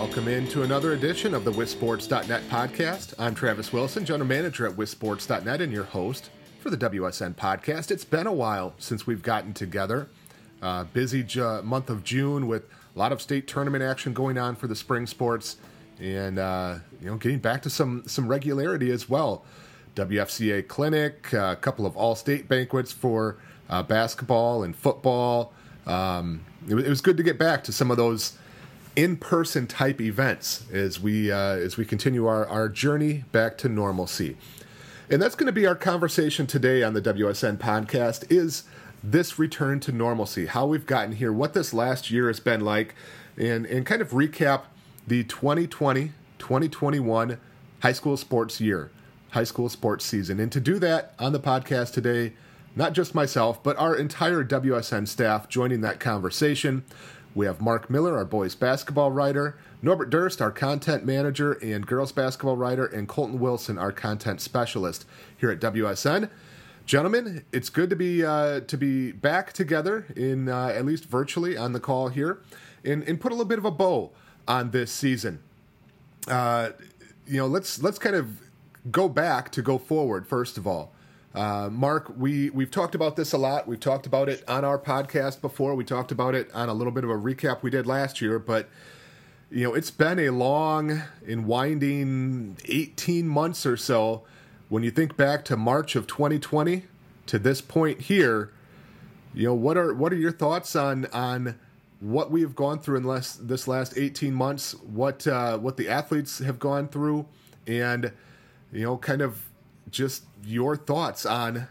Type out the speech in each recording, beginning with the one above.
Welcome into another edition of the WisSports.net podcast. I'm Travis Wilson, General Manager at WisSports.net, and your host for the WSN podcast. It's been a while since we've gotten together. Uh, busy ju- month of June with a lot of state tournament action going on for the spring sports, and uh, you know, getting back to some some regularity as well. WFCA clinic, a couple of all-state banquets for uh, basketball and football. Um, it was good to get back to some of those in-person type events as we uh, as we continue our, our journey back to normalcy. And that's going to be our conversation today on the WSN podcast is this return to normalcy, how we've gotten here, what this last year has been like, and, and kind of recap the 2020 2021 high school sports year, high school sports season. And to do that on the podcast today, not just myself, but our entire WSN staff joining that conversation. We have Mark Miller, our boys basketball writer, Norbert Durst, our content manager and girls basketball writer, and Colton Wilson, our content specialist here at WSN. Gentlemen, it's good to be uh, to be back together in uh, at least virtually on the call here, and, and put a little bit of a bow on this season. Uh, you know, let's let's kind of go back to go forward. First of all, uh, Mark, we we've talked about this a lot. We've talked about it on our podcast before. We talked about it on a little bit of a recap we did last year, but you know, it's been a long and winding 18 months or so. When you think back to March of 2020 to this point here, you know, what are what are your thoughts on on what we have gone through in less, this last 18 months? What uh, what the athletes have gone through, and you know, kind of just your thoughts on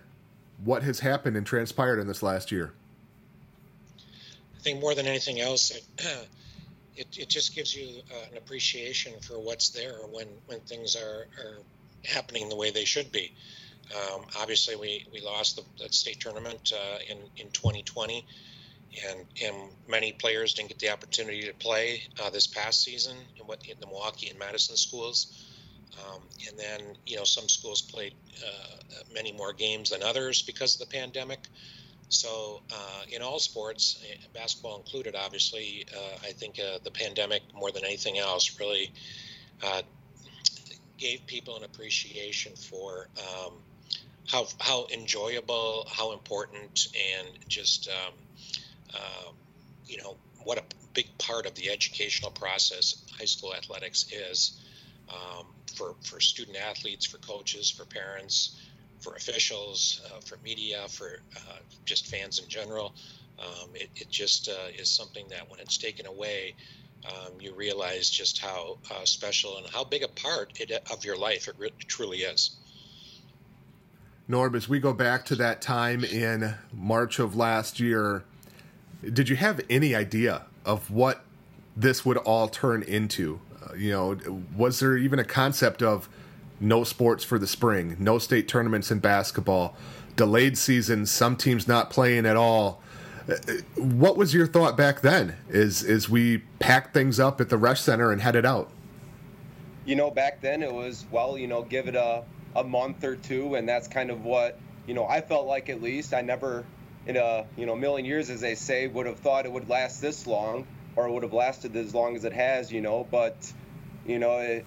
what has happened and transpired in this last year. I think more than anything else, it, it, it just gives you uh, an appreciation for what's there when, when things are, are happening the way they should be. Um, obviously, we, we lost the, the state tournament uh, in, in 2020, and, and many players didn't get the opportunity to play uh, this past season in, what, in the Milwaukee and Madison schools. Um, and then, you know, some schools played uh, many more games than others because of the pandemic. So, uh, in all sports, eh, basketball included, obviously, uh, I think uh, the pandemic, more than anything else, really uh, gave people an appreciation for um, how, how enjoyable, how important, and just, um, um you know, what a big part of the educational process high school athletics is um, for, for student athletes, for coaches, for parents, for officials, uh, for media, for uh, just fans in general. Um, it, it, just uh, is something that when it's taken away, um, you realize just how uh, special and how big a part it, of your life it re- truly is. Norm, as we go back to that time in March of last year, did you have any idea of what this would all turn into? You know, was there even a concept of no sports for the spring, no state tournaments in basketball, delayed seasons, some teams not playing at all? What was your thought back then? Is is we packed things up at the Resch Center and headed out? You know, back then it was well, you know, give it a a month or two, and that's kind of what you know. I felt like at least I never, in a you know million years, as they say, would have thought it would last this long or it would have lasted as long as it has, you know. But you know, it,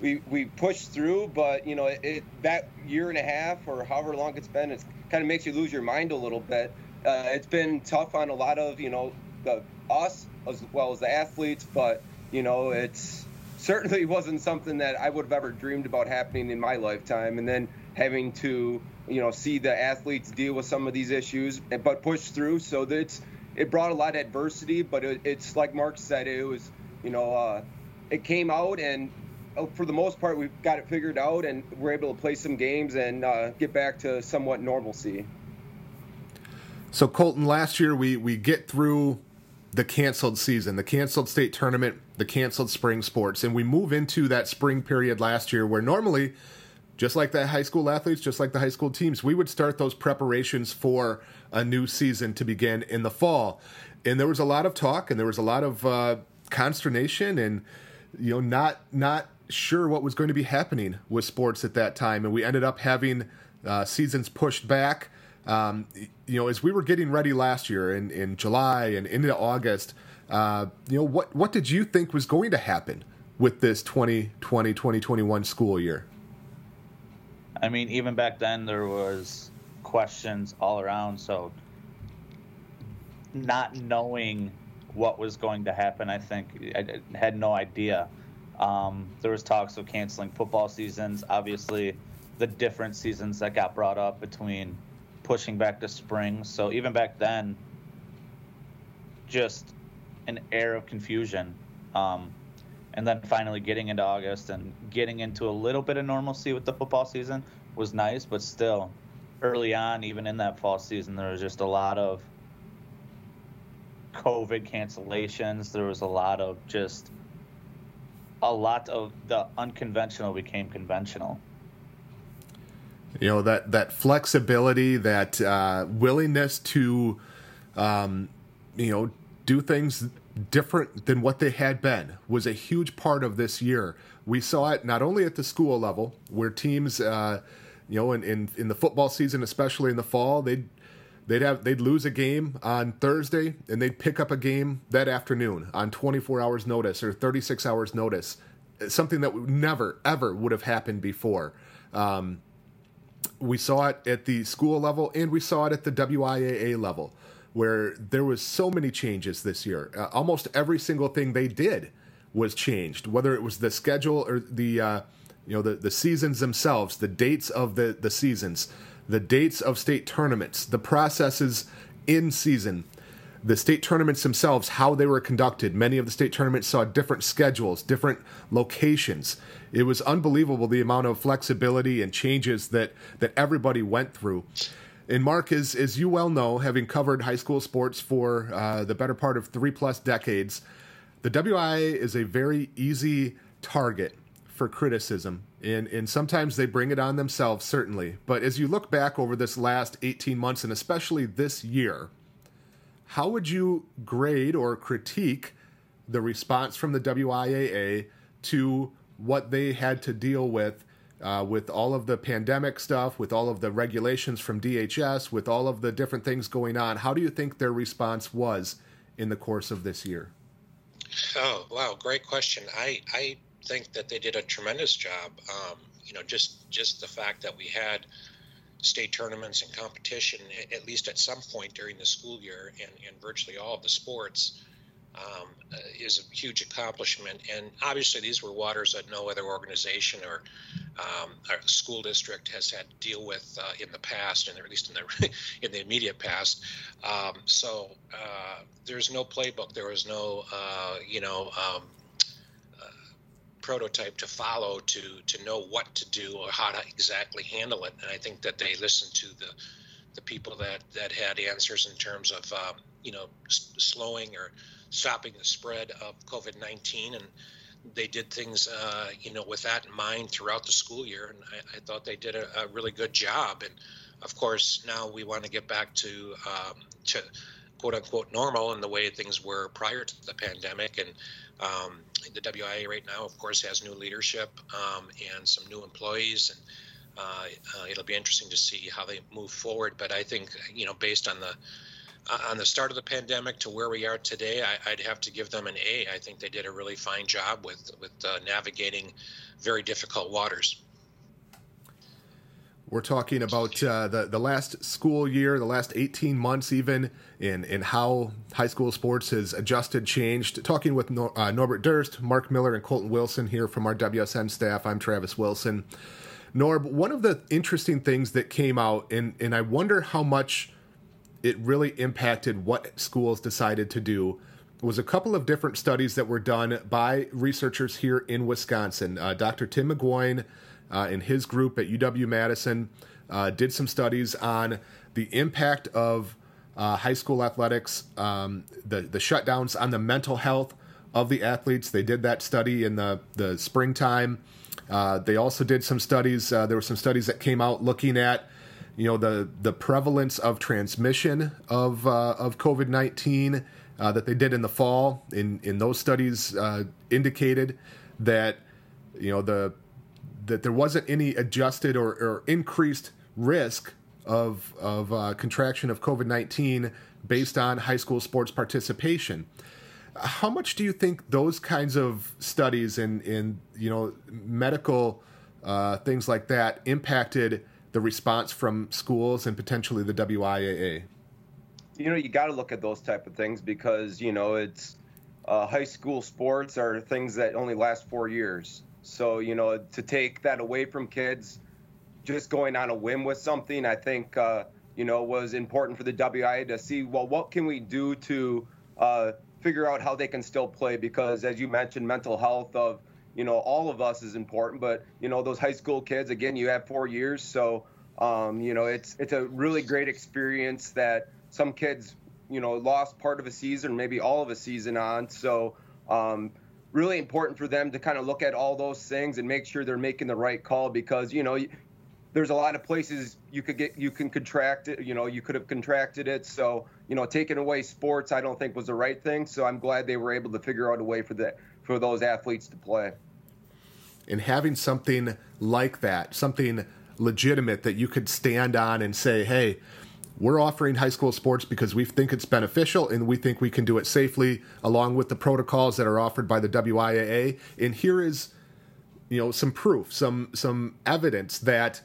we we pushed through, but you know, it, it, that year and a half or however long it's been, it kind of makes you lose your mind a little bit. Uh, it's been tough on a lot of you know the us as well as the athletes, but you know, it's certainly wasn't something that I would have ever dreamed about happening in my lifetime. And then having to you know see the athletes deal with some of these issues, but push through. So that it brought a lot of adversity, but it, it's like Mark said, it was you know uh, it came out and uh, for the most part we've got it figured out and we're able to play some games and uh, get back to somewhat normalcy. So Colton, last year we we get through the canceled season, the canceled state tournament, the canceled spring sports, and we move into that spring period last year where normally just like the high school athletes, just like the high school teams, we would start those preparations for a new season to begin in the fall. And there was a lot of talk and there was a lot of uh, consternation and you know not not sure what was going to be happening with sports at that time, and we ended up having uh, seasons pushed back. Um, you know, as we were getting ready last year in, in July and into August, Uh, you know, what what did you think was going to happen with this 2020 2021 school year? I mean, even back then there was questions all around. So not knowing what was going to happen, I think I had no idea. Um, there was talks of canceling football seasons. Obviously, the different seasons that got brought up between pushing back to spring. So even back then, just an air of confusion. Um, and then finally getting into August and getting into a little bit of normalcy with the football season was nice, but still, early on, even in that fall season, there was just a lot of COVID cancellations. There was a lot of just a lot of the unconventional became conventional. You know that that flexibility, that uh, willingness to, um, you know, do things different than what they had been was a huge part of this year. We saw it not only at the school level, where teams, uh, you know, in, in in the football season, especially in the fall, they'd they'd have they'd lose a game on Thursday and they'd pick up a game that afternoon on 24 hours notice or 36 hours notice, something that never ever would have happened before. Um, we saw it at the school level and we saw it at the WIAA level where there was so many changes this year. Uh, almost every single thing they did was changed, whether it was the schedule or the uh, you know the, the seasons themselves, the dates of the, the seasons, the dates of state tournaments, the processes in season, the state tournaments themselves, how they were conducted. Many of the state tournaments saw different schedules, different locations. It was unbelievable the amount of flexibility and changes that that everybody went through. And Mark, as as you well know, having covered high school sports for uh, the better part of three plus decades, the WIA is a very easy target for criticism. And, and sometimes they bring it on themselves, certainly. But as you look back over this last 18 months, and especially this year, how would you grade or critique the response from the WIAA to what they had to deal with uh, with all of the pandemic stuff, with all of the regulations from DHS, with all of the different things going on? How do you think their response was in the course of this year? Oh wow, great question. I I think that they did a tremendous job. Um, you know, just just the fact that we had state tournaments and competition at least at some point during the school year and, and virtually all of the sports um, is a huge accomplishment. And obviously, these were waters that no other organization or, um, our school district has had to deal with uh, in the past, and at least in the in the immediate past. Um, so uh, there's no playbook. There was no, uh, you know. Um, prototype to follow to to know what to do or how to exactly handle it. And I think that they listened to the the people that that had answers in terms of um, you know s- slowing or stopping the spread of COVID nineteen and they did things, uh, you know, with that in mind throughout the school year, and I, I thought they did a, a, really good job. And of course, now we want to get back to um, to quote unquote normal in the way things were prior to the pandemic. And um, the WIA right now, of course, has new leadership um, and some new employees, and uh, uh, it'll be interesting to see how they move forward. But I think, you know, based on the uh, on the start of the pandemic to where we are today, I, would have to give them an A. I think they did a really fine job with with uh, navigating very difficult waters. We're talking about uh, the the last school year, the last 18 months, even in in how high school sports has adjusted, changed. Talking with Nor- uh, Norbert Durst, Mark Miller, and Colton Wilson here from our WSN staff. I'm Travis Wilson. Norb, one of the interesting things that came out, and and I wonder how much it really impacted what schools decided to do was a couple of different studies that were done by researchers here in Wisconsin. Uh, Dr. Tim McGuine uh, and his group at UW Madison uh, did some studies on the impact of uh, high school athletics, um, the the shutdowns on the mental health of the athletes. They did that study in the the springtime. Uh, they also did some studies. Uh, there were some studies that came out looking at you know the the prevalence of transmission of uh, of COVID nineteen uh, that they did in the fall. In in those studies uh, indicated that you know the that there wasn't any adjusted or, or increased risk of of uh, contraction of COVID nineteen based on high school sports participation. How much do you think those kinds of studies and in you know medical uh, things like that impacted the response from schools and potentially the WIAA? You know, you got to look at those type of things because you know it's uh, high school sports are things that only last four years. So you know, to take that away from kids, just going on a whim with something, I think uh, you know was important for the WIA to see well what can we do to uh, figure out how they can still play because as you mentioned, mental health of you know all of us is important but you know those high school kids again you have four years so um, you know it's it's a really great experience that some kids you know lost part of a season maybe all of a season on so um, really important for them to kind of look at all those things and make sure they're making the right call because you know there's a lot of places you could get you can contract it you know you could have contracted it so you know taking away sports i don't think was the right thing so i'm glad they were able to figure out a way for that for those athletes to play and having something like that, something legitimate that you could stand on and say, hey, we're offering high school sports because we think it's beneficial and we think we can do it safely along with the protocols that are offered by the WIAA. And here is, you know, some proof, some some evidence that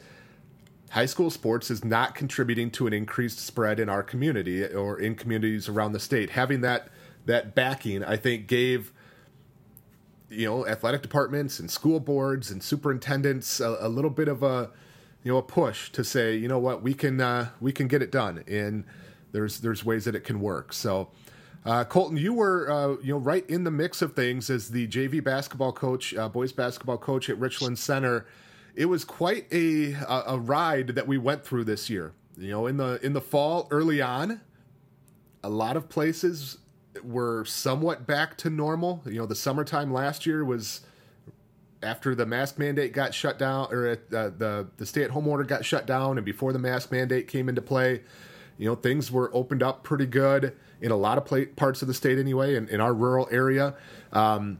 high school sports is not contributing to an increased spread in our community or in communities around the state. Having that that backing, I think, gave you know athletic departments and school boards and superintendents a, a, little bit of a you know a push to say you know what we can uh, we can get it done and there's there's ways that it can work so uh, Colton, you were uh, you know right in the mix of things as the JV basketball coach, uh, boys basketball coach at Richland Center. It was quite a, a a ride that we went through this year. You know, in the in the fall, early on, a lot of places we're somewhat back to normal. You know, the summertime last year was after the mask mandate got shut down, or uh, the the stay at home order got shut down, and before the mask mandate came into play. You know, things were opened up pretty good in a lot of play, parts of the state anyway, in, in our rural area. Um,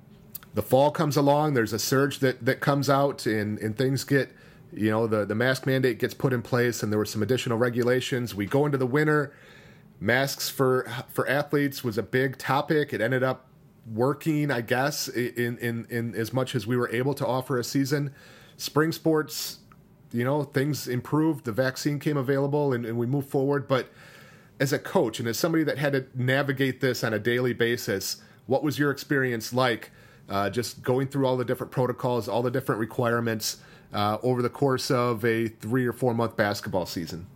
the fall comes along, there's a surge that, that comes out, and, and things get, you know, the, the mask mandate gets put in place, and there were some additional regulations. We go into the winter masks for for athletes was a big topic. It ended up working, I guess, in in in as much as we were able to offer a season. Spring sports, you know, things improved. The vaccine came available, and, and we moved forward. But as a coach and as somebody that had to navigate this on a daily basis, what was your experience like? Uh, just going through all the different protocols, all the different requirements uh, over the course of a three or four month basketball season.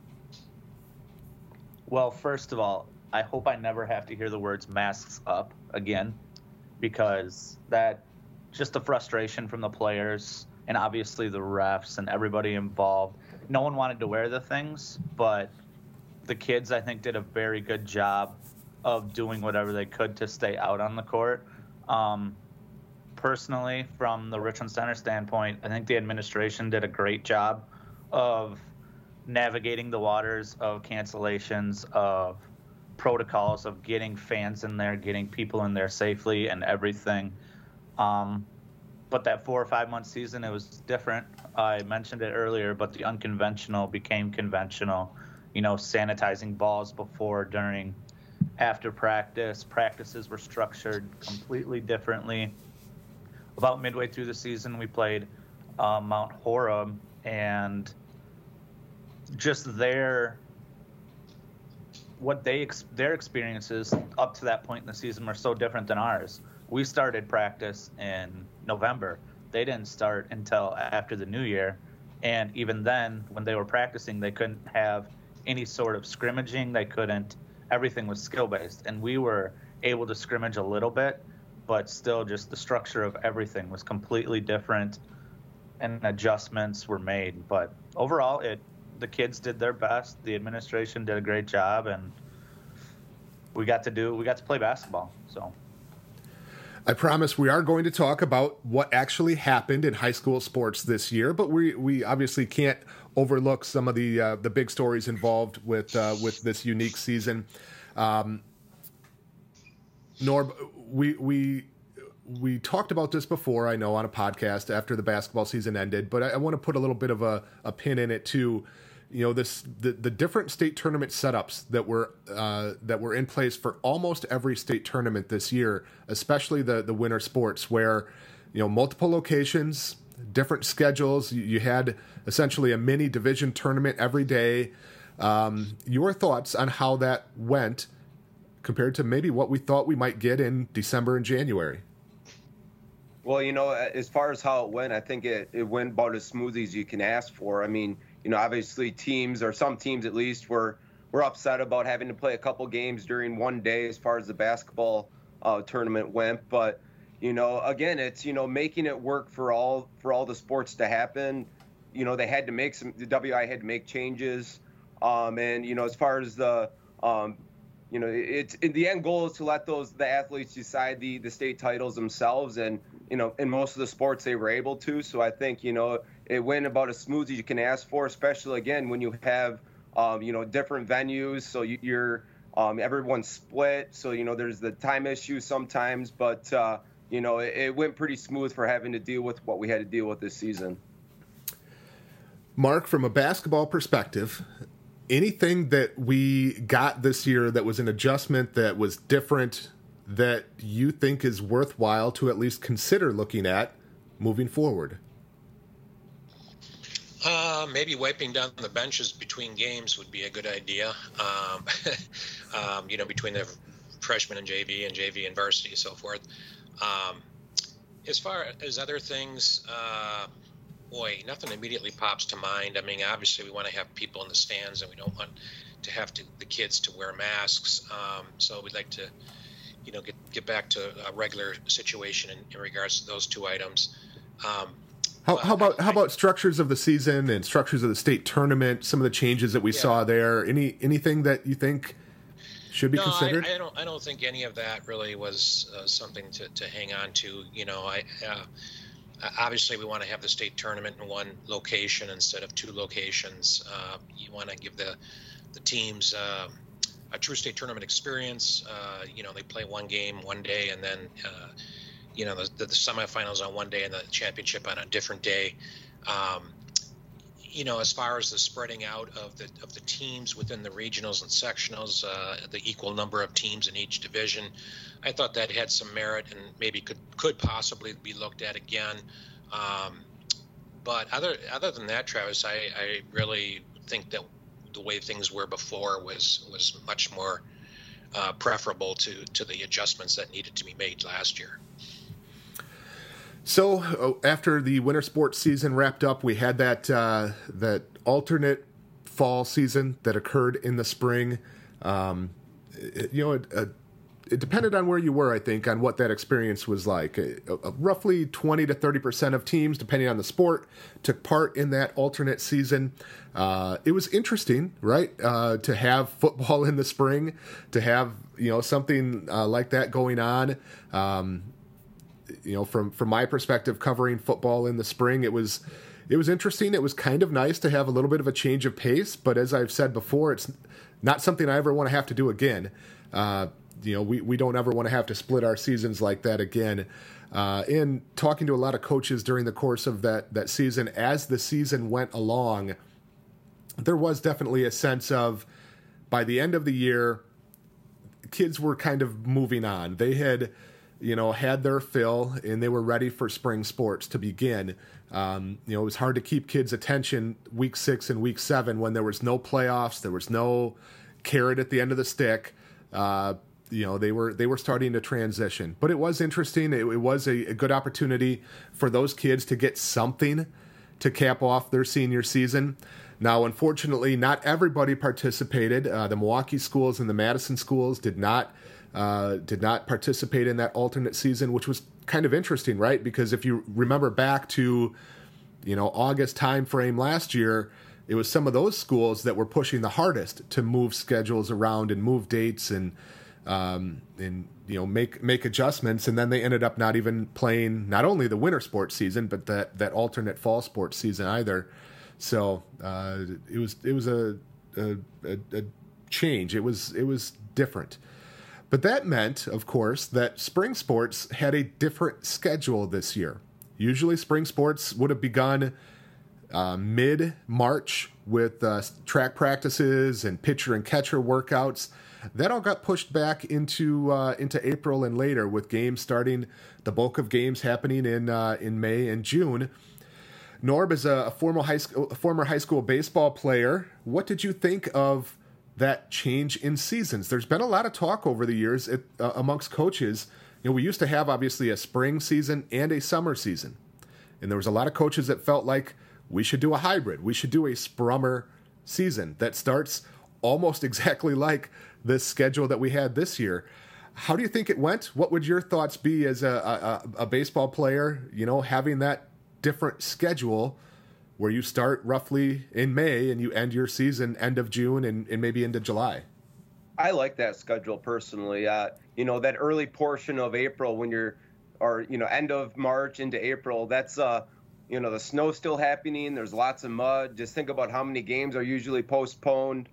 Well, first of all, I hope I never have to hear the words masks up again because that just the frustration from the players and obviously the refs and everybody involved. No one wanted to wear the things, but the kids I think did a very good job of doing whatever they could to stay out on the court. Um, personally, from the Richland Center standpoint, I think the administration did a great job of navigating the waters of cancellations, of protocols, of getting fans in there, getting people in there safely, and everything. Um, but that four or five month season, it was different. I mentioned it earlier, but the unconventional became conventional. You know, sanitizing balls before, during, after practice. Practices were structured completely differently. About midway through the season, we played uh, Mount Horeb, and just their what they their experiences up to that point in the season were so different than ours. We started practice in November. They didn't start until after the new year, and even then, when they were practicing, they couldn't have any sort of scrimmaging. They couldn't. Everything was skill based, and we were able to scrimmage a little bit, but still, just the structure of everything was completely different, and adjustments were made. But overall, it the kids did their best. The administration did a great job, and we got to do we got to play basketball. So. I promise we are going to talk about what actually happened in high school sports this year, but we we obviously can't overlook some of the uh, the big stories involved with uh, with this unique season. Um, Norb, we we we talked about this before, I know, on a podcast after the basketball season ended, but I, I want to put a little bit of a, a pin in it too you know this the, the different state tournament setups that were uh, that were in place for almost every state tournament this year, especially the the winter sports, where you know multiple locations, different schedules. You, you had essentially a mini division tournament every day. Um, your thoughts on how that went compared to maybe what we thought we might get in December and January? Well, you know, as far as how it went, I think it, it went about as smooth as you can ask for. I mean, you know, obviously teams or some teams at least were were upset about having to play a couple games during one day as far as the basketball uh, tournament went. But you know, again, it's you know making it work for all for all the sports to happen. You know, they had to make some. The WI had to make changes, um, and you know, as far as the um, you know, it's in the end goal is to let those the athletes decide the the state titles themselves, and you know, in most of the sports they were able to. So I think you know it went about as smooth as you can ask for, especially again when you have um, you know different venues. So you, are um, everyone's split. So you know there's the time issue sometimes, but uh, you know it, it went pretty smooth for having to deal with what we had to deal with this season. Mark, from a basketball perspective, anything that we got this year that was an adjustment that was different that you think is worthwhile to at least consider looking at moving forward? Uh, maybe wiping down the benches between games would be a good idea. Um, um, you know, between the freshman and JV and JV and varsity and so forth. Um, as far as other things, uh, boy, nothing immediately pops to mind. I mean, obviously, we want to have people in the stands, and we don't want to have to, the kids to wear masks. Um, so we'd like to, you know, get get back to a regular situation in, in regards to those two items. Um, how, how, about how about structures of the season and structures of the state tournament? Some of the changes that we yeah. saw there. Any anything that you think should be no, considered? I, I, don't. I don't think any of that really was uh, something to, to hang on to. You know, I uh, obviously we want to have the state tournament in one location instead of two locations. Uh, you want to give the the teams uh, a true state tournament experience. Uh, you know, they play one game one day and then uh, you know the, the, semifinals on one day and the championship on a different day. Um, you know, as far as the spreading out of the of the teams within the regionals and sectionals, uh, the equal number of teams in each division, I thought that had some merit and maybe could could possibly be looked at again. Um, but other other than that, Travis, I, I really think that the way things were before was was much more uh, preferable to to the adjustments that needed to be made last year. So uh, after the winter sports season wrapped up, we had that uh, that alternate fall season that occurred in the spring. Um, it, you know, it, uh, it, depended on where you were, I think, on what that experience was like. Uh, uh, roughly twenty to thirty percent of teams, depending on the sport, took part in that alternate season. Uh, it was interesting, right, to have football in the spring, to have you know something like that going on. Um, you know, from from my perspective, covering football in the spring, it was it was interesting. It was kind of nice to have a little bit of a change of pace, but as I've said before, it's not something I ever want to have to do again. Uh, you know, we, we don't ever want to have to split our seasons like that again. Uh, in talking to a lot of coaches during the course of that that season, as the season went along, there was definitely a sense of by the end of the year, kids were kind of moving on. They had you know, had their fill and they were ready for spring sports to begin. Um, you know, it was hard to keep kids' attention week six and week seven when there was no playoffs, there was no carrot at the end of the stick. Uh, you know, they were they were starting to transition, but it was interesting. It, it was a, a, good opportunity for those kids to get something to cap off their senior season. Now, unfortunately, not everybody participated. Uh, the Milwaukee schools and the Madison schools did not uh, did not participate in that alternate season, which was kind of interesting, right? Because if you remember back to, you know, August timeframe last year, it was some of those schools that were pushing the hardest to move schedules around and move dates and um, and you know make make adjustments, and then they ended up not even playing not only the winter sports season but that that alternate fall sports season either. So uh, it was it was a, a, a change. It was it was different. But that meant, of course, that spring sports had a different schedule this year. Usually, spring sports would have begun uh, mid March with uh, track practices and pitcher and catcher workouts. That all got pushed back into uh, into April and later, with games starting. The bulk of games happening in uh, in May and June. Norb is a, former high school former high school baseball player. What did you think of that change in seasons? There's been a lot of talk over the years at, uh, amongst coaches. You know, we used to have obviously a spring season and a summer season, and there was a lot of coaches that felt like we should do a hybrid. We should do a sprummer season that starts almost exactly like this schedule that we had this year. How do you think it went? What would your thoughts be as a, a, a baseball player? You know, having that different schedule where you start roughly in May and you end your season end of June and, and maybe into July. I like that schedule personally. Uh, you know, that early portion of April when you're, or you know, end of March into April. That's uh, you know, the snow's still happening. There's lots of mud. Just think about how many games are usually postponed.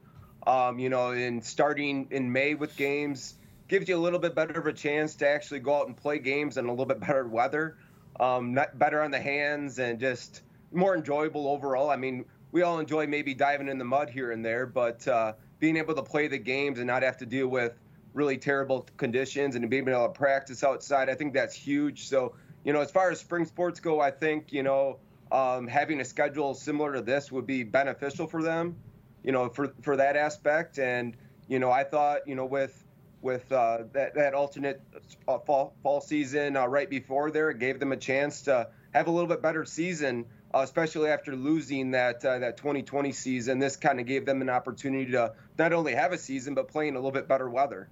Um, you know, and starting in May with games gives you a little bit better of a chance to actually go out and play games in a little bit better weather, um, not better on the hands, and just more enjoyable overall. I mean, we all enjoy maybe diving in the mud here and there, but uh, being able to play the games and not have to deal with really terrible conditions and being able to practice outside, I think that's huge. So you know, as far as spring sports go, I think, you know, um, having a schedule similar to this would be beneficial for them, you know, for, for that aspect. And, you know, I thought, you know, with, with uh, that, that alternate uh, fall, fall season uh, right before there, it gave them a chance to have a little bit better season, uh, especially after losing that uh, that 2020 season. This kind of gave them an opportunity to not only have a season, but play in a little bit better weather.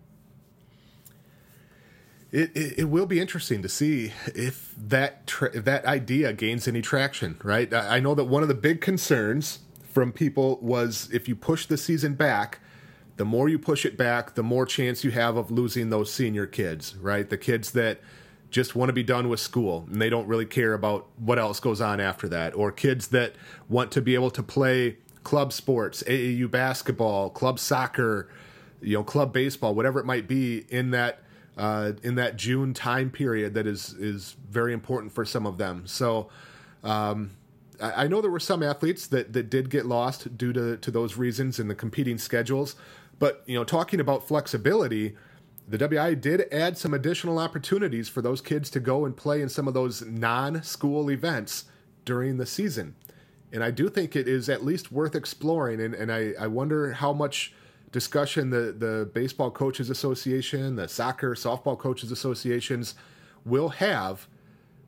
It, it, it, will be interesting to see if that tra- if that idea gains any traction, right? I know that one of the big concerns from people was if you push the season back, the more you push it back, the more chance you have of losing those senior kids, right? The kids that just want to be done with school and they don't really care about what else goes on after that, or kids that want to be able to play club sports, AAU basketball, club soccer, you know, club baseball, whatever it might be in that uh, in that June time period that is is very important for some of them. So. Um, I know there were some athletes that, that did get lost due to, to those reasons and the competing schedules. But, you know, talking about flexibility, the WI did add some additional opportunities for those kids to go and play in some of those non school events during the season. And I do think it is at least worth exploring. And, and I, I wonder how much discussion the the baseball coaches association, the soccer, softball coaches associations will have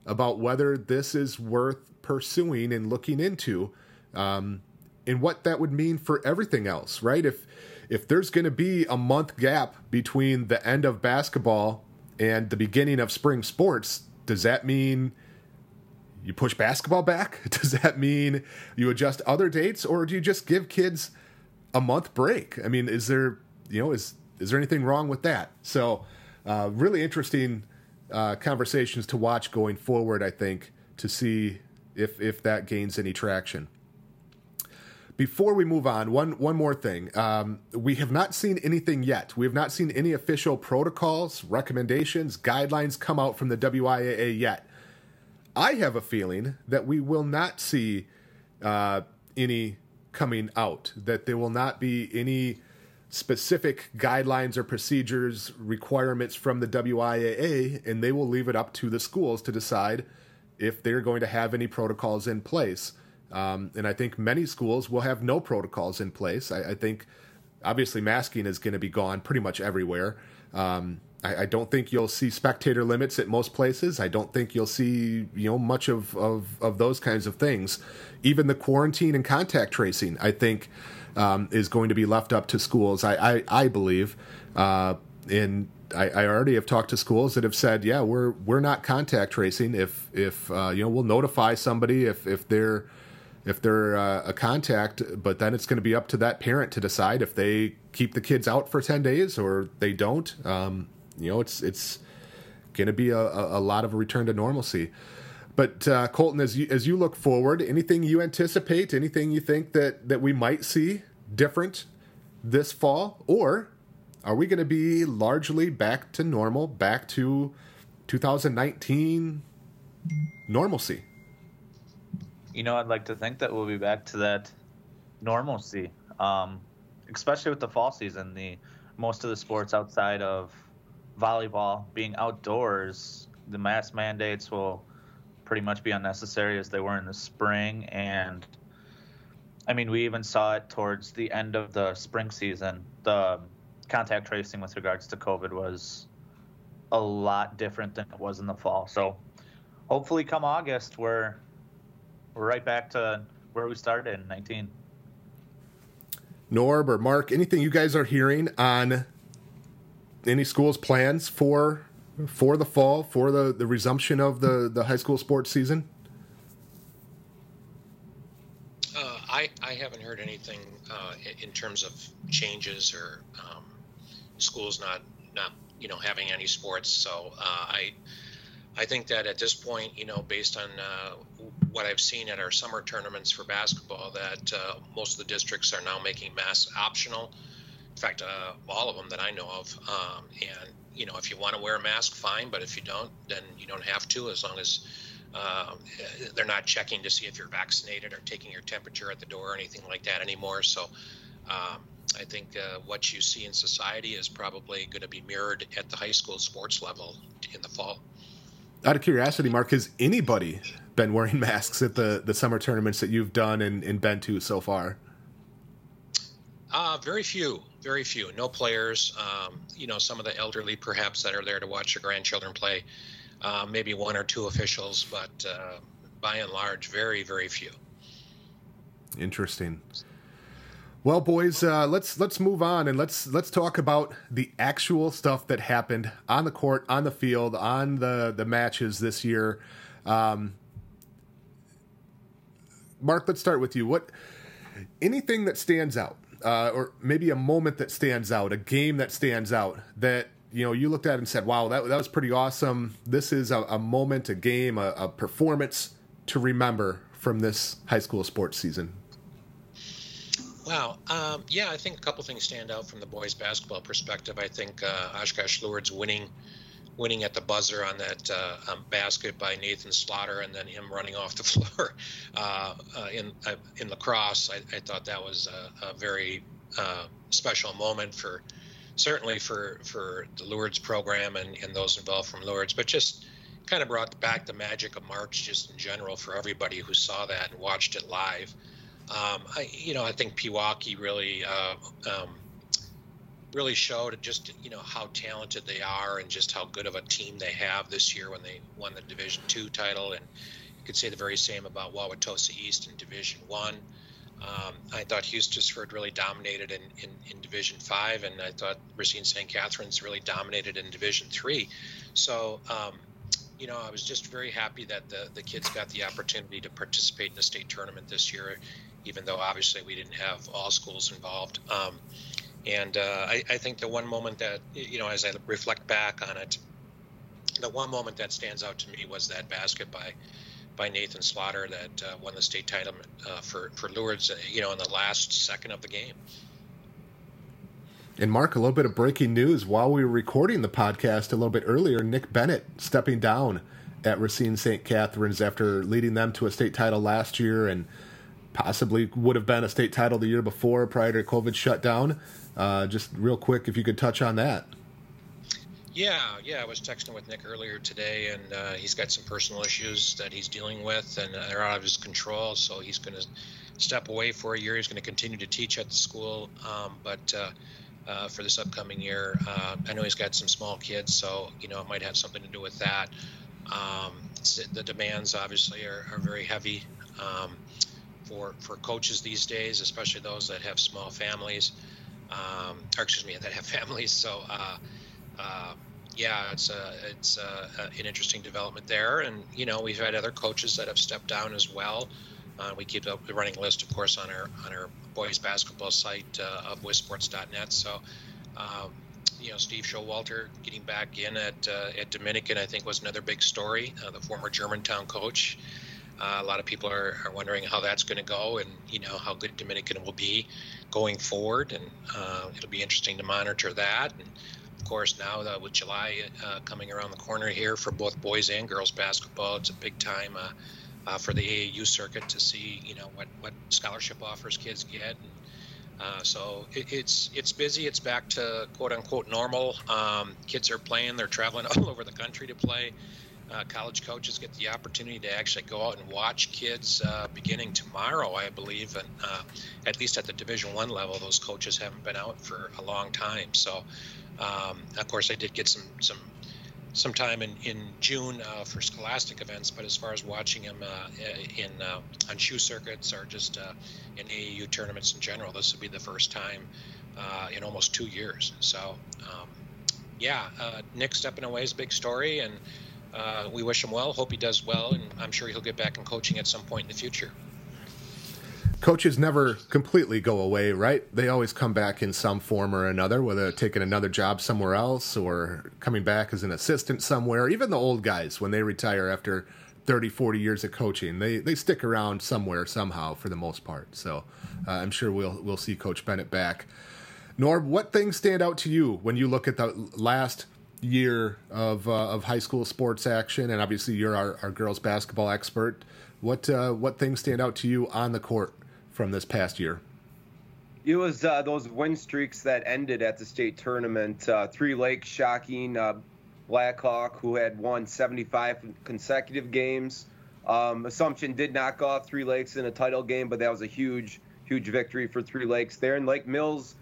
about whether this is worth pursuing and looking into, um, and what that would mean for everything else, right? If if there's going to be a month gap between the end of basketball and the beginning of spring sports, does that mean you push basketball back? Does that mean you adjust other dates, or do you just give kids a month break. I mean, is there you know is is there anything wrong with that? So, uh, really interesting uh, conversations to watch going forward. I think to see if if that gains any traction. Before we move on, one one more thing. Um, we have not seen anything yet. We have not seen any official protocols, recommendations, guidelines come out from the WIAA yet. I have a feeling that we will not see uh, any coming out, that there will not be any specific guidelines or procedures, requirements from the WIAA, and they will leave it up to the schools to decide if they're going to have any protocols in place. Um, and I think many schools will have no protocols in place. I, I think obviously masking is going to be gone pretty much everywhere. Um, I, I, don't think you'll see spectator limits at most places. I don't think you'll see you know much of, of, of those kinds of things. Even the quarantine and contact tracing, I think, um, is going to be left up to schools. I I, I believe, uh, and I, I, already have talked to schools that have said, yeah, we're we're not contact tracing. If if uh, you know, we'll notify somebody if if they're if they're uh, a contact, but then it's going to be up to that parent to decide if they keep the kids out for ten days or they don't. Um, you know, it's it's going to be a, a, lot of a return to normalcy. But uh, Colton, as you as you look forward, anything you anticipate, anything you think that that we might see different this fall, or are we going to be largely back to normal, back to 2019 normalcy? You know, I'd like to think that we'll be back to that normalcy, um, especially with the fall season. The most of the sports outside of volleyball being outdoors, the mask mandates will pretty much be unnecessary as they were in the spring. And I mean, we even saw it towards the end of the spring season. The contact tracing with regards to COVID was a lot different than it was in the fall. So hopefully, come August, we're we're right back to where we started in 19. Norb or Mark, anything you guys are hearing on any school's plans for for the fall for the, the resumption of the, the high school sports season? Uh, I I haven't heard anything uh, in terms of changes or um, schools not not you know having any sports. So uh, I I think that at this point, you know, based on uh, what I've seen at our summer tournaments for basketball, that uh, most of the districts are now making masks optional. In fact, uh, all of them that I know of. Um, and you know, if you want to wear a mask, fine. But if you don't, then you don't have to, as long as uh, they're not checking to see if you're vaccinated or taking your temperature at the door or anything like that anymore. So. Um, I think uh, what you see in society is probably going to be mirrored at the high school sports level in the fall out of curiosity, Mark, has anybody been wearing masks at the, the summer tournaments that you've done and, and been to so far? Uh, very few, very few. No players. Um, you know, some of the elderly perhaps that are there to watch their grandchildren play. Uh, maybe one or two officials, but uh, by and large, very, very few. Interesting. Well, boys, uh, let's let's move on and let's let's talk about the actual stuff that happened on the court, on the field, on the the matches this year. Um, Mark, let's start with you. What anything that stands out, uh, or maybe a moment that stands out, a game that stands out that you know you looked at and said, "Wow, that that was pretty awesome." This is a, a moment, a game, a, a performance to remember from this high school sports season. Wow. Um, yeah, I think a couple things stand out from the boys' basketball perspective. I think uh, Oshkosh Lourdes winning, winning at the buzzer on that uh, um, basket by Nathan Slaughter, and then him running off the floor uh, uh in uh, in La Crosse. I, I, thought that was a, a very uh, special moment for certainly for for the Lourdes program and, and those involved from Lourdes, but just kind of brought back the magic of March just in general for everybody who saw that and watched it live. Um, I, you know, I think Pewaukee really, uh, um, really showed just you know how talented they are and just how good of a team they have this year when they won the Division Two title, and you could say the very same about Wauwatosa East in Division One. Um, I thought Hustisford really dominated in, in, in Division Five, and I thought Racine St. Catherine's really dominated in Division Three. So, um, you know, I was just very happy that the, the kids got the opportunity to participate in the state tournament this year even though obviously we didn't have all schools involved. Um, and uh, I, I, think the one moment that, you know, as I reflect back on it, the one moment that stands out to me was that basket by by Nathan Slaughter that uh, won the state title uh, for for Lourdes, uh, you know, in the last second of the game. And Mark, a little bit of breaking news while we were recording the podcast a little bit earlier. Nick Bennett stepping down at Racine St. Catherine's after leading them to a state title last year and possibly would have been a state title the year before prior to COVID shutdown. Uh, just real quick, if you could touch on that. Yeah, yeah, I was texting with Nick earlier today, and uh, he's got some personal issues that he's dealing with, and they're out of his control. So he's going to step away for a year. He's going to continue to teach at the school, um, but uh, uh, for this upcoming year, uh, I know he's got some small kids, so you know it might have something to do with that. Um, the demands obviously are, are very heavy. Um, for for coaches these days, especially those that have small families, um, or excuse me, that have families. So, uh, uh, yeah, it's a it's a, an interesting development there, and you know we've had other coaches that have stepped down as well. Uh, we keep the running list, of course, on our on our boys basketball site uh, of WisSports.net. So. Um, you know, Steve Showalter getting back in at uh, at Dominican, I think, was another big story. Uh, the former Germantown coach, uh, a lot of people are, are wondering how that's going to go and, you know, how good Dominican will be going forward. And uh, it'll be interesting to monitor that. And of course, now with July uh, coming around the corner here for both boys and girls basketball, it's a big time uh, uh, for the AAU circuit to see you know what what scholarship offers kids get. And, uh, so it, it's it's busy. It's back to quote unquote normal. Um, kids are playing. They're traveling all over the country to play. Uh, college coaches get the opportunity to actually go out and watch kids uh, beginning tomorrow, I believe, and uh, at least at the Division One level, those coaches haven't been out for a long time. So, um, of course, I did get some some sometime in in June uh, for scholastic events. But as far as watching them uh, in uh, on shoe circuits or just in AAU tournaments in general, this would be the first time in almost two years. So, um, yeah, uh, Nick stepping away is a big story, and we wish him well. Hope he does well, and I'm sure he'll get back in coaching at some point in the future coaches never completely go away, right? They always come back in some form or another, whether taking another job somewhere else or coming back as an assistant somewhere. Even the old guys, when they retire after 30, 40 years of coaching, they, they stick around somewhere somehow for the most part. So uh, I'm sure we'll, we'll see Coach Bennett back. Norb, what things stand out to you when you look at the last year of, uh, of high school sports action? And obviously, you're our, our girls basketball expert. What, uh, what things stand out to you on the court from this past year? It was uh, those win streaks that ended at the state tournament. Uh, Three Lakes shocking uh, Blackhawk, who had won 75 consecutive games. Um, Assumption did knock off Three Lakes in a title game, but that was a huge, huge victory for Three Lakes there. And Lake Mills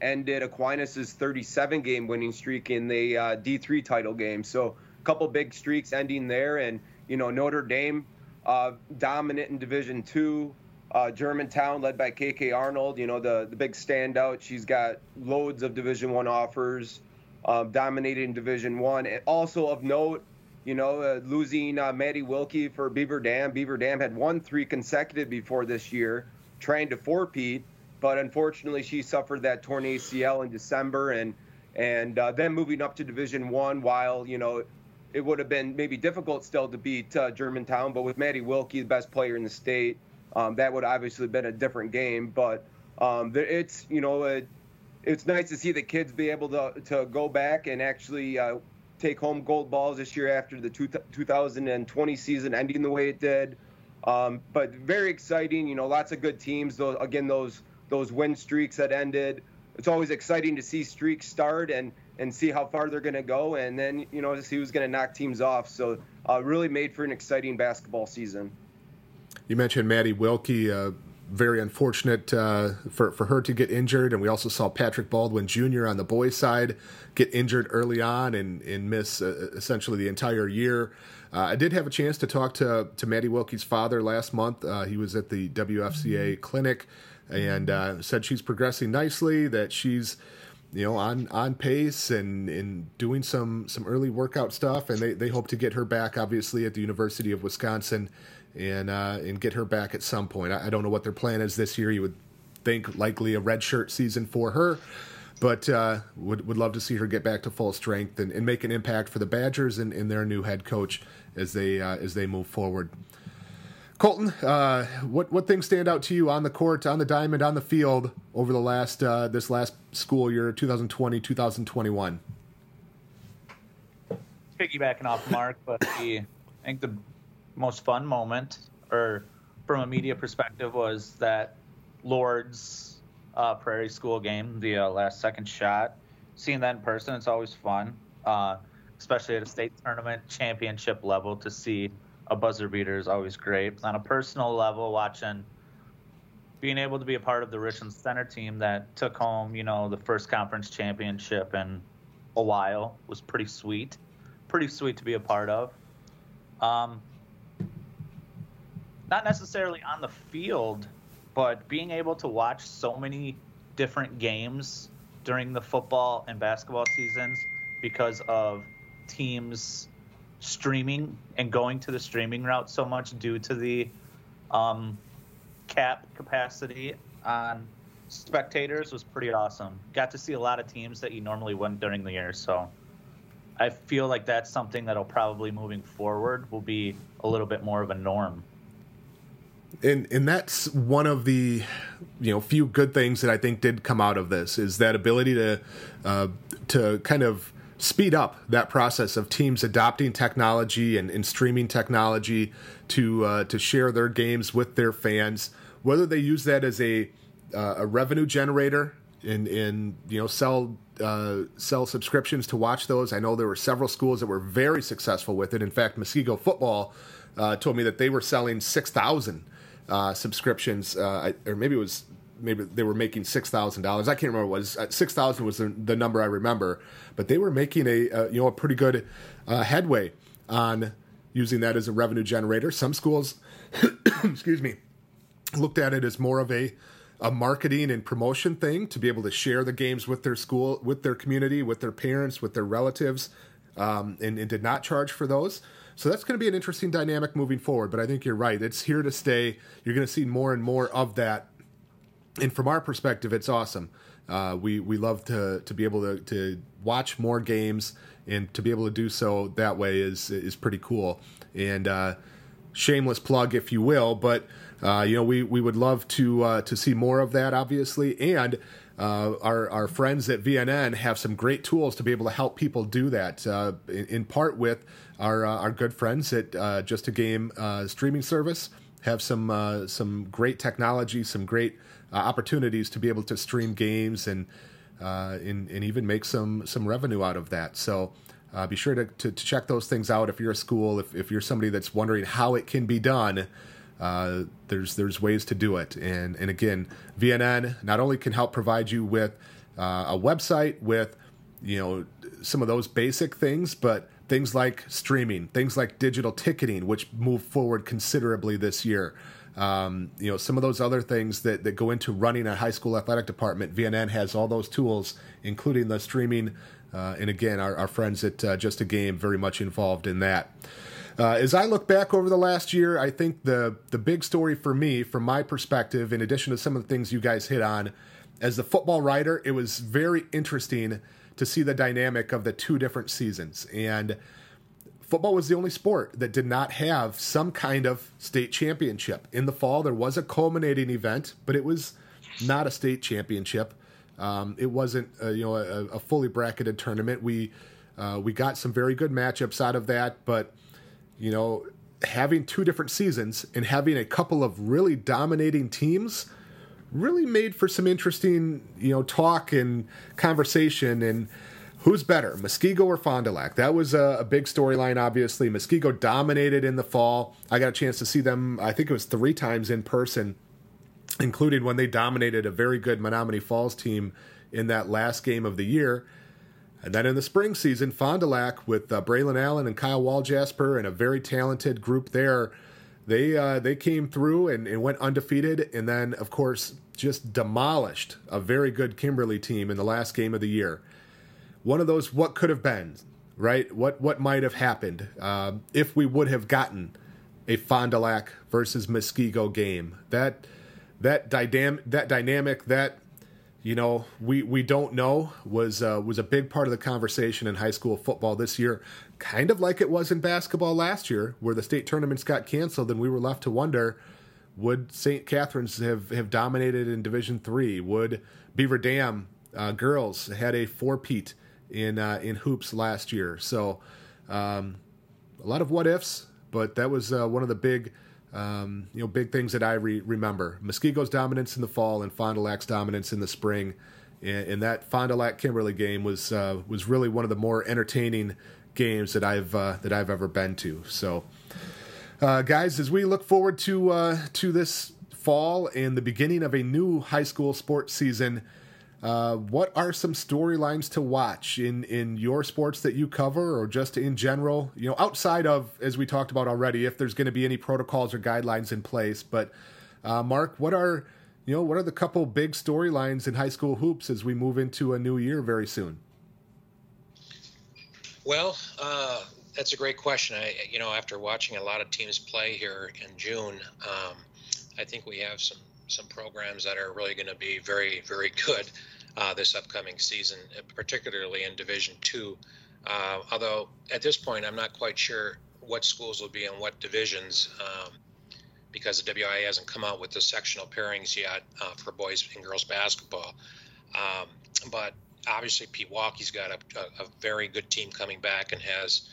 ended Aquinas' 37 game winning streak in the uh, D3 title game. So a couple big streaks ending there. And, you know, Notre Dame uh, dominant in Division Two. Uh, Germantown, led by KK Arnold, you know the the big standout. She's got loads of Division One offers, um, dominating Division One. Also of note, you know, uh, losing uh, Maty Wilke for Beaver Dam. Beaver Dam had won three consecutive before this year, trying to four-peat, but unfortunately she suffered that torn ACL in December, and and uh, then moving up to Division One. While you know it would have been maybe difficult still to beat uh, Germantown, but with Maty Wilke, the best player in the state um, that would obviously have been a different game. But um, it's you know it, it's nice to see the kids be able to to go back and actually uh, take home gold balls this year after the two, 2020 season ending the way it did. Um, but very exciting. You know, lots of good teams. Those again those those win streaks that ended. It's always exciting to see streaks start and and see how far they're going to go, and then you know to see who's going to knock teams off. So uh, really made for an exciting basketball season. You mentioned Maty Wilke. Uh, very unfortunate uh, for for her to get injured, and we also saw Patrick Baldwin Jr. on the boys' side get injured early on and and miss uh, essentially the entire year. Uh, I did have a chance to talk to to Maty Wilke's father last month. Uh, he was at the WFCA mm-hmm. clinic and uh, said she's progressing nicely. That she's you know on on pace and and doing some some early workout stuff, and they they hope to get her back obviously at the University of Wisconsin and uh, and get her back at some point. I, I, don't know what their plan is this year. You would think likely a redshirt season for her, but uh, would would love to see her get back to full strength and, and make an impact for the Badgers and, and their new head coach as they uh, as they move forward. Colton, uh, what what things stand out to you on the court, on the diamond, on the field over the last uh, this last school year, 2020 2021? Piggybacking off Mark, but the, I think the most fun moment, or from a media perspective, was that Lourdes uh, Prairie School game, the uh, last second shot. Seeing that in person, it's always fun, uh, especially at a state tournament championship level. To see a buzzer beater is always great. On a personal level, watching being able to be a part of the Richland Center team that took home, you know, the first conference championship in a while was pretty sweet. Pretty sweet to be a part of. Um, not necessarily on the field, but being able to watch so many different games during the football and basketball seasons because of teams streaming and going to the streaming route so much due to the um, cap capacity on spectators was pretty awesome. Got to see a lot of teams that you normally wouldn't during the year, so I feel like that's something that'll probably moving forward will be a little bit more of a norm and and that's one of the you know few good things that I think did come out of this is that ability to uh, to kind of speed up that process of teams adopting technology and, and streaming technology to uh, to share their games with their fans, whether they use that as a uh, a revenue generator and and you know sell uh, sell subscriptions to watch those. I know there were several schools that were very successful with it. In fact, Muskego football uh, told me that they were selling six thousand uh, subscriptions, uh, or maybe it was maybe they were making six thousand dollars. I can't remember what it was. Uh, six thousand was the, the, number I remember, but they were making a, a you know a pretty good uh, headway on using that as a revenue generator. Some schools, excuse me, looked at it as more of a a marketing and promotion thing to be able to share the games with their school, with their community, with their parents, with their relatives, um, and, and did not charge for those. So that's going to be an interesting dynamic moving forward. But I think you're right; it's here to stay. You're going to see more and more of that and from our perspective, it's awesome. Uh, we we love to to be able to to watch more games and to be able to do so that way is is pretty cool. And uh, shameless plug, if you will, but uh, you know we we would love to uh, to see more of that, obviously, and. Uh, our our friends at VNN have some great tools to be able to help people do that. Uh, in, in, part with our our good friends at Just a Game streaming service have some some great technology, some great uh, opportunities to be able to stream games and, uh, and, and even make some some revenue out of that. So. Uh, be sure to, to, to, check those things out if you're a school, if, if you're somebody that's wondering how it can be done. Uh, there's there's ways to do it, and and again, VNN not only can help provide you with uh, a website with you know some of those basic things, but things like streaming, things like digital ticketing, which move forward considerably this year. Um, you know, some of those other things that, that go into running a high school athletic department, VNN has all those tools, including the streaming. Uh, and again, our, our friends at uh, Just a Game very much involved in that. Uh, as I look back over the last year, I think the the big story for me, from my perspective, in addition to some of the things you guys hit on, as the football writer, it was very interesting to see the dynamic of the two different seasons. And football was the only sport that did not have some kind of state championship. In the fall, there was a culminating event, but it was not a state championship. Um, it wasn't, a, you know, a, a, fully bracketed tournament. We uh, we got some very good matchups out of that, but you know, having two different seasons and having a couple of really dominating teams really made for some interesting, you know, talk and conversation and Who's better, Muskego or Fond du Lac? That was a, a big storyline, obviously. Muskego dominated in the fall. I got a chance to see them, I think it was three times in person, including when they dominated a very good Menomonee Falls team in that last game of the year. And then in the spring season, Fond du Lac with uh, Braylon Allen and Kyle Waljasper and a very talented group there, they uh, they came through and, and, went undefeated, and then of course just demolished a very good Kimberly team in the last game of the year one of those what could have been, right? What what might have happened um, if we would have gotten a Fond du Lac versus Muskego game. That that dynamic that dynamic that you know we we don't know was uh, was a big part of the conversation in high school football this year. Kind of like it was in basketball last year, where the state tournaments got canceled, and we were left to wonder would St. Catherine's have, have dominated in Division Three? Would Beaver Dam uh, girls had a four-peat in uh, in hoops last year. So um, a lot of what ifs, but that was uh, one of the big um, you know big things that I re- remember. Muskego's dominance in the fall and Fond du Lac's dominance in the spring. And, and that Fond du Lac Kimberly game was uh, was really one of the more entertaining games that I've uh, that I've ever been to. So. Uh, guys, as we look forward to uh, to this fall and the beginning of a new high school sports season, uh, what are some storylines to watch in in your sports that you cover, or just in general? You know, outside of as we talked about already, if there's going to be any protocols or guidelines in place. But uh, Mark, what are you know what are the couple big storylines in high school hoops as we move into a new year very soon? Well, uh, that's a great question. I, you know, after watching a lot of teams play here in June, um, I think we have some some programs that are really going to be very, very good uh, this upcoming season, particularly in Division Two. Uh, although at this point, I'm not quite sure what schools will be in what divisions um, because the WIAA hasn't come out with the sectional pairings yet uh, for boys and girls basketball. Um, but obviously, Pewaukee's got a, a, very good team coming back and has,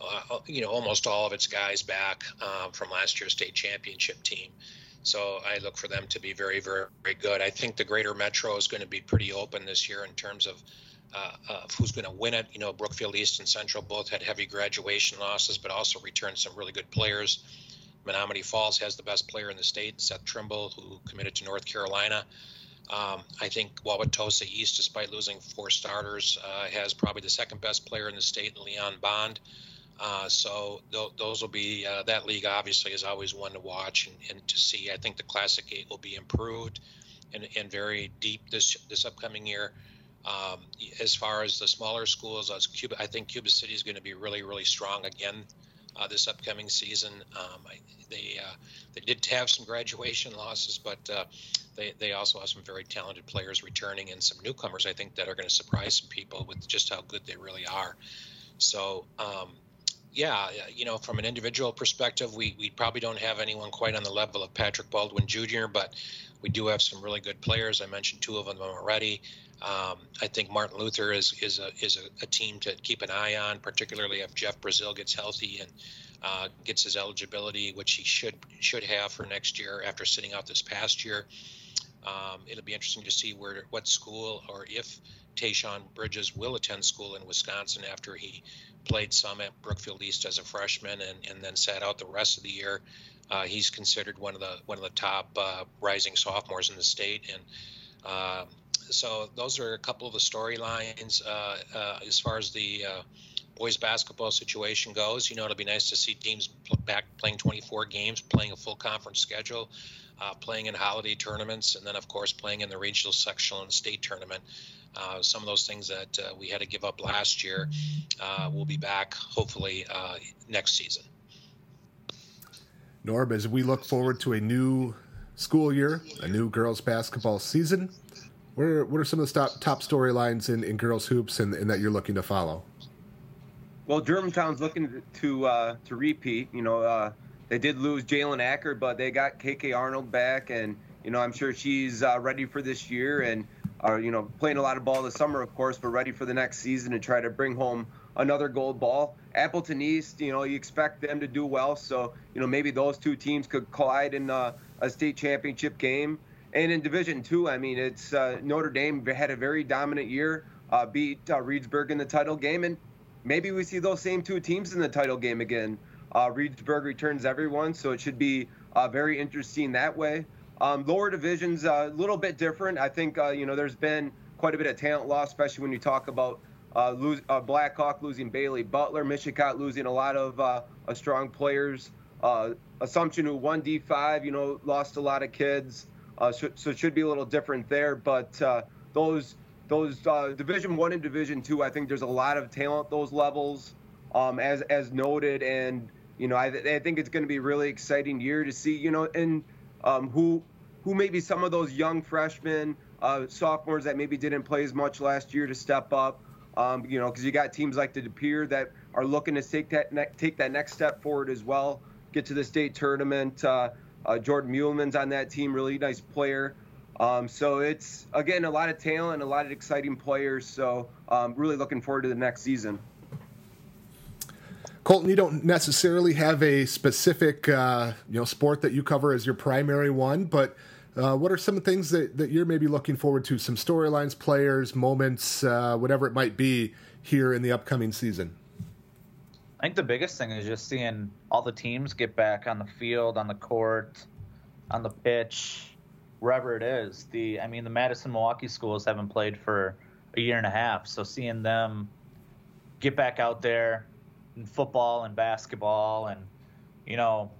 uh, you know, almost all of its guys back um, from last year's state championship team. So I look for them to be very, very, very good. I think the Greater Metro is going to be pretty open this year in terms of uh, who's going to win it. You know, Brookfield East and Central both had heavy graduation losses, but also returned some really good players. Menomonee Falls has the best player in the state, Seth Trimble, who committed to North Carolina. Um, I think Wauwatosa East, despite losing four starters, uh, has probably the second best player in the state, Leon Bond. Uh, so th- those will be uh, that league. Obviously, is always one to watch and, and, to see. I think the Classic Eight will be improved and, and very deep this this upcoming year. Um, as far as the smaller schools, as Cuba, I think Cuba City is going to be really really strong again uh, this upcoming season. Um, I, they uh, they did have some graduation losses, but uh, they they also have some very talented players returning and some newcomers. I think that are going to surprise some people with just how good they really are. So. Um, yeah, you know, from an individual perspective, we, we probably don't have anyone quite on the level of Patrick Baldwin Jr., but we do have some really good players. I mentioned two of them already. Um, I think Martin Luther is is a is a, a, team to keep an eye on, particularly if Jeff Brazil gets healthy and uh, gets his eligibility, which he should should have for next year after sitting out this past year. Um, it'll be interesting to see where what school or if Tayshawn Bridges will attend school in Wisconsin after he played some at Brookfield East as a freshman and, and then sat out the rest of the year. Uh, he's considered one of the one of the top uh, rising sophomores in the state, and uh, so those are a couple of the storylines uh, uh, as far as the uh, boys basketball situation goes. You know, it'll be nice to see teams back playing 24 games, playing a full conference schedule, playing in holiday tournaments, and then of course playing in the regional, sectional, and state tournament. Uh, some of those things that uh, we had to give up last year will be back hopefully next season. Norb, as we look forward to a new school year, a new girls basketball season, what are, what are some of the top, top storylines in, in girls hoops and, and that you're looking to follow? Well, Germantown's looking to uh, to repeat. You know, uh, they did lose Jalen Acker, but they got KK Arnold back, and you know I'm sure she's uh, ready for this year and are you know playing a lot of ball this summer, of course, but ready for the next season to try to bring home another gold ball. Appleton East, you know, you expect them to do well, so you know maybe those two teams could collide in uh, a state championship game. And in Division Two, I mean, it's uh, Notre Dame had a very dominant year, uh, beat uh, Reedsburg in the title game, and maybe we see those same two teams in the title game again. Uh, Reedsburg returns everyone, so it should be uh, very interesting that way. Um, lower divisions a little bit different. I think uh, you know there's been quite a bit of talent loss, especially when you talk about lose, Blackhawk losing Bailey Butler, Mishicot losing a lot of strong players. Assumption who won D5, you know, lost a lot of kids. Uh, so, so, it should be a little different there. But uh, those those uh, Division One and Division Two, I think there's a lot of talent those levels, um, as as noted, and you know I, I think it's going to be a really exciting year to see you know and um, who who maybe some of those young freshmen, uh, sophomores that maybe didn't play as much last year to step up. Um, you know, because you got teams like the De Pere that are looking to take that ne- take that next step forward as well, get to the state tournament. Uh, uh, Jordan Meulemans on that team, really nice player. Um, so it's again a lot of talent, a lot of exciting players. So um, really looking forward to the next season. Colton, you don't necessarily have a specific uh, you know sport that you cover as your primary one, but uh, what are some things that, that you're maybe looking forward to? Some storylines, players, moments, uh, whatever it might be here in the upcoming season. I think the biggest thing is just seeing all the teams get back on the field, on the court, on the pitch, wherever it is. The I mean, the Madison Milwaukee schools haven't played for a year and a half, so seeing them get back out there in football and basketball, and you know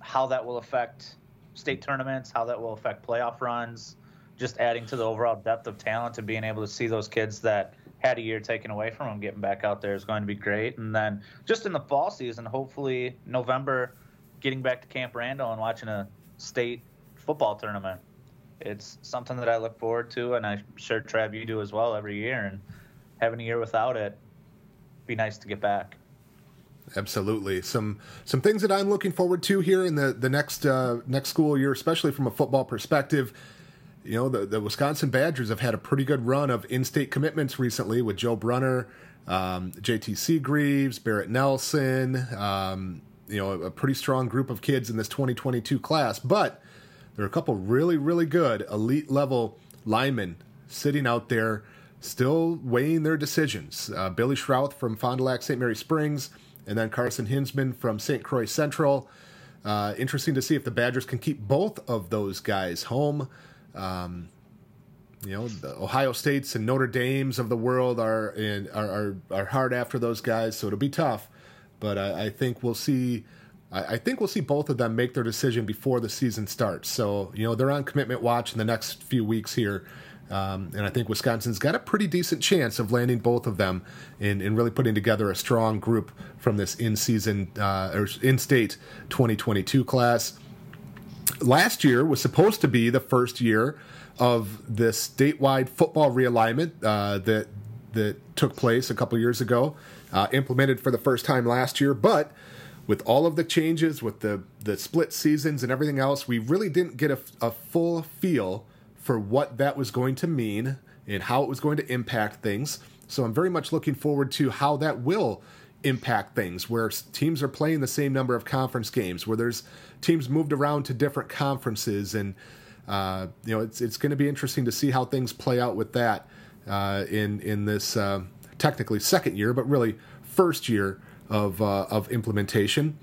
how that will affect state tournaments, how that will affect playoff runs, just adding to the overall depth of talent and being able to see those kids that had a year taken away from them getting back out there is going to be great. And then just in the fall season, hopefully November, getting back to Camp Randall and watching a state football tournament. It's something that I look forward to, and I'm sure Trav you do as well every year. And having a year without it, be nice to get back. Absolutely, some some things that I'm looking forward to here in the the next uh, next school year, especially from a football perspective you know, the, the Wisconsin Badgers have had a pretty good run of in state commitments recently with Joe Brunner, um, JT Seagreaves, Barrett Nelson, um, you know, a, a pretty strong group of kids in this 2022 class. But there are a couple really, really good elite level linemen sitting out there still weighing their decisions. Uh, Billy Schrauth from Fond du Lac St. Mary Springs, and then Carson Hinsman from St. Croix Central. Uh, interesting to see if the Badgers can keep both of those guys home. Um, you know, the Ohio States and Notre Dames of the world are in are are, are hard after those guys, so it'll be tough. But I, I think we'll see. I, I think we'll see both of them make their decision before the season starts. So you know they're on commitment watch in the next few weeks here. Um, and I think Wisconsin's got a pretty decent chance of landing both of them and, and really putting together a strong group from this in-season uh, or in-state 2022 class. Last year was supposed to be the first year of this statewide football realignment uh, that that took place a couple years ago, uh, implemented for the first time last year, but with all of the changes, with the the split seasons and everything else, we really didn't get a, a full feel for what that was going to mean and how it was going to impact things. So I'm very much looking forward to how that will impact things where teams are playing the same number of conference games, where there's teams moved around to different conferences, and uh, you know it's it's going to be interesting to see how things play out with that uh, in in this uh, technically second year, but really first year of uh, of implementation.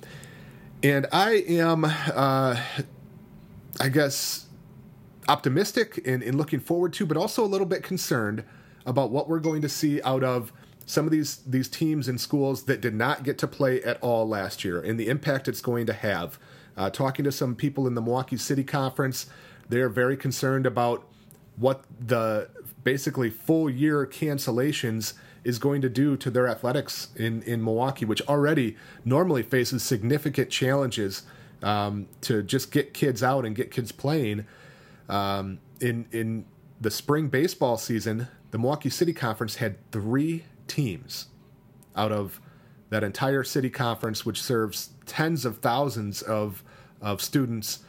And I am, uh, I guess, optimistic and, and looking forward to, but also a little bit concerned about what we're going to see out of some of these these teams and schools that did not get to play at all last year and the impact it's going to have. Uh, talking to some people in the Milwaukee City Conference, they're very concerned about what the basically full year cancellations is going to do to their athletics in, in Milwaukee, which already normally faces significant challenges um, to just get kids out and get kids playing. Um, in in the spring baseball season, the Milwaukee City Conference had three teams out of that entire city conference, which serves tens of thousands of of students.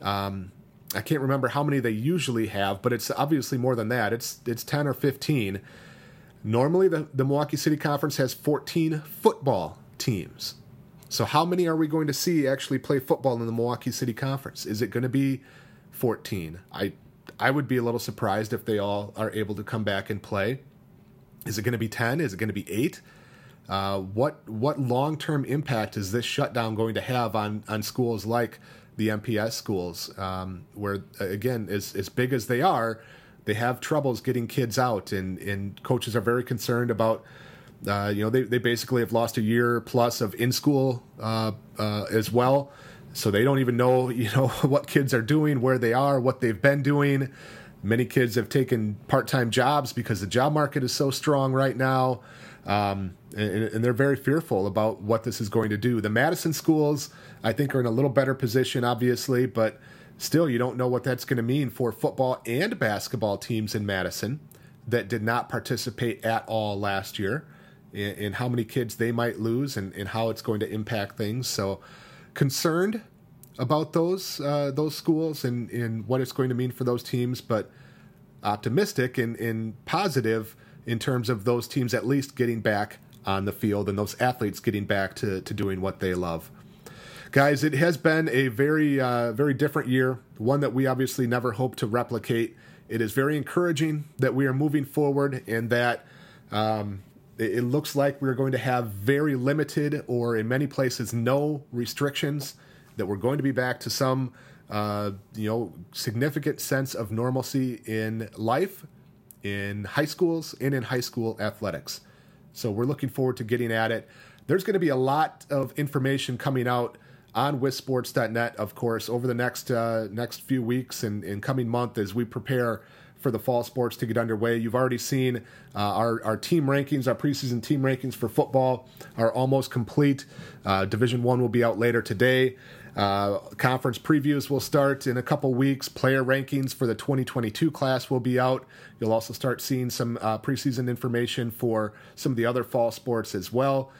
Um, I can't remember how many they usually have, but it's obviously more than that. It's it's ten or fifteen. Normally, the, the Milwaukee City Conference has 14 football teams. So, how many are we going to see actually play football in the Milwaukee City Conference? Is it going to be 14. I I would be a little surprised if they all are able to come back and play. Is it going to be 10? Is it going to be 8? Uh, what what long term impact is this shutdown going to have on on schools like the MPS schools, um, where again, as as big as they are, they have troubles getting kids out, and and coaches are very concerned about. Uh, you know, they, they basically have lost a year plus of in school uh, uh as well so they don't even know you know what kids are doing where they are what they've been doing. Many kids have taken part-time jobs because the job market is so strong right now. Um, and, and, they're very fearful about what this is going to do. The madison schools i think are in a little better position obviously but still you don't know what that's going to mean for football and basketball teams in madison that did not participate at all last year and, and how many kids they might lose and, and how it's going to impact things. So concerned about those uh, those schools and, and what it's going to mean for those teams, but optimistic and, and positive in terms of those teams at least getting back on the field and those athletes getting back to, to doing what they love. Guys, it has been a very uh, very different year, one that we obviously never hope to replicate. It is very encouraging that we are moving forward and that um, it looks like we're going to have very limited or in many places no restrictions that we're going to be back to some uh, you know significant sense of normalcy in life in high schools and in high school athletics. So we're looking forward to getting at it. There's going to be a lot of information coming out on WisSports.net of course over the next uh, next few weeks and, and coming month as we prepare for the fall sports to get underway. You've already seen uh, our, our team rankings, our preseason team rankings for football are almost complete. Uh, Division One will be out later today. Uh, conference previews will start in a couple weeks. Player rankings for the 2022 class will be out. You'll also start seeing some uh, preseason information for some of the other fall sports as well.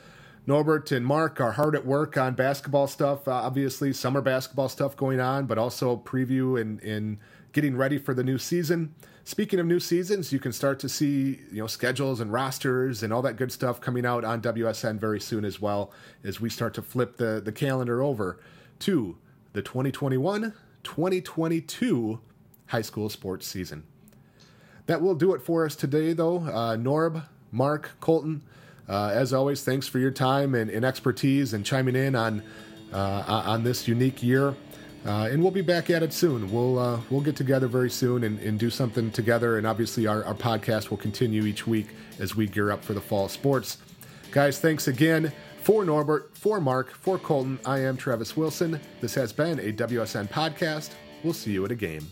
Norbert and Mark are hard at work on basketball stuff. Obviously, summer basketball stuff going on, but also preview and, and getting ready for the new season. Speaking of new seasons, you can start to see you know schedules and rosters and all that good stuff coming out on WSN very soon as well as we start to flip the, the calendar over to the 2021 2022 high school sports season. That will do it for us today, though. Uh, Norb, Mark, Colton, uh, as always, thanks for your time and, and expertise and chiming in on uh, on this unique year. Uh, and we'll be back at it soon. We'll uh, we'll get together very soon and, and do something together. And obviously, our, our podcast will continue each week as we gear up for the fall sports. Guys, thanks again. For Norbert, for Mark, for Colton, I am Travis Wilson. This has been a WSN podcast. We'll see you at a game.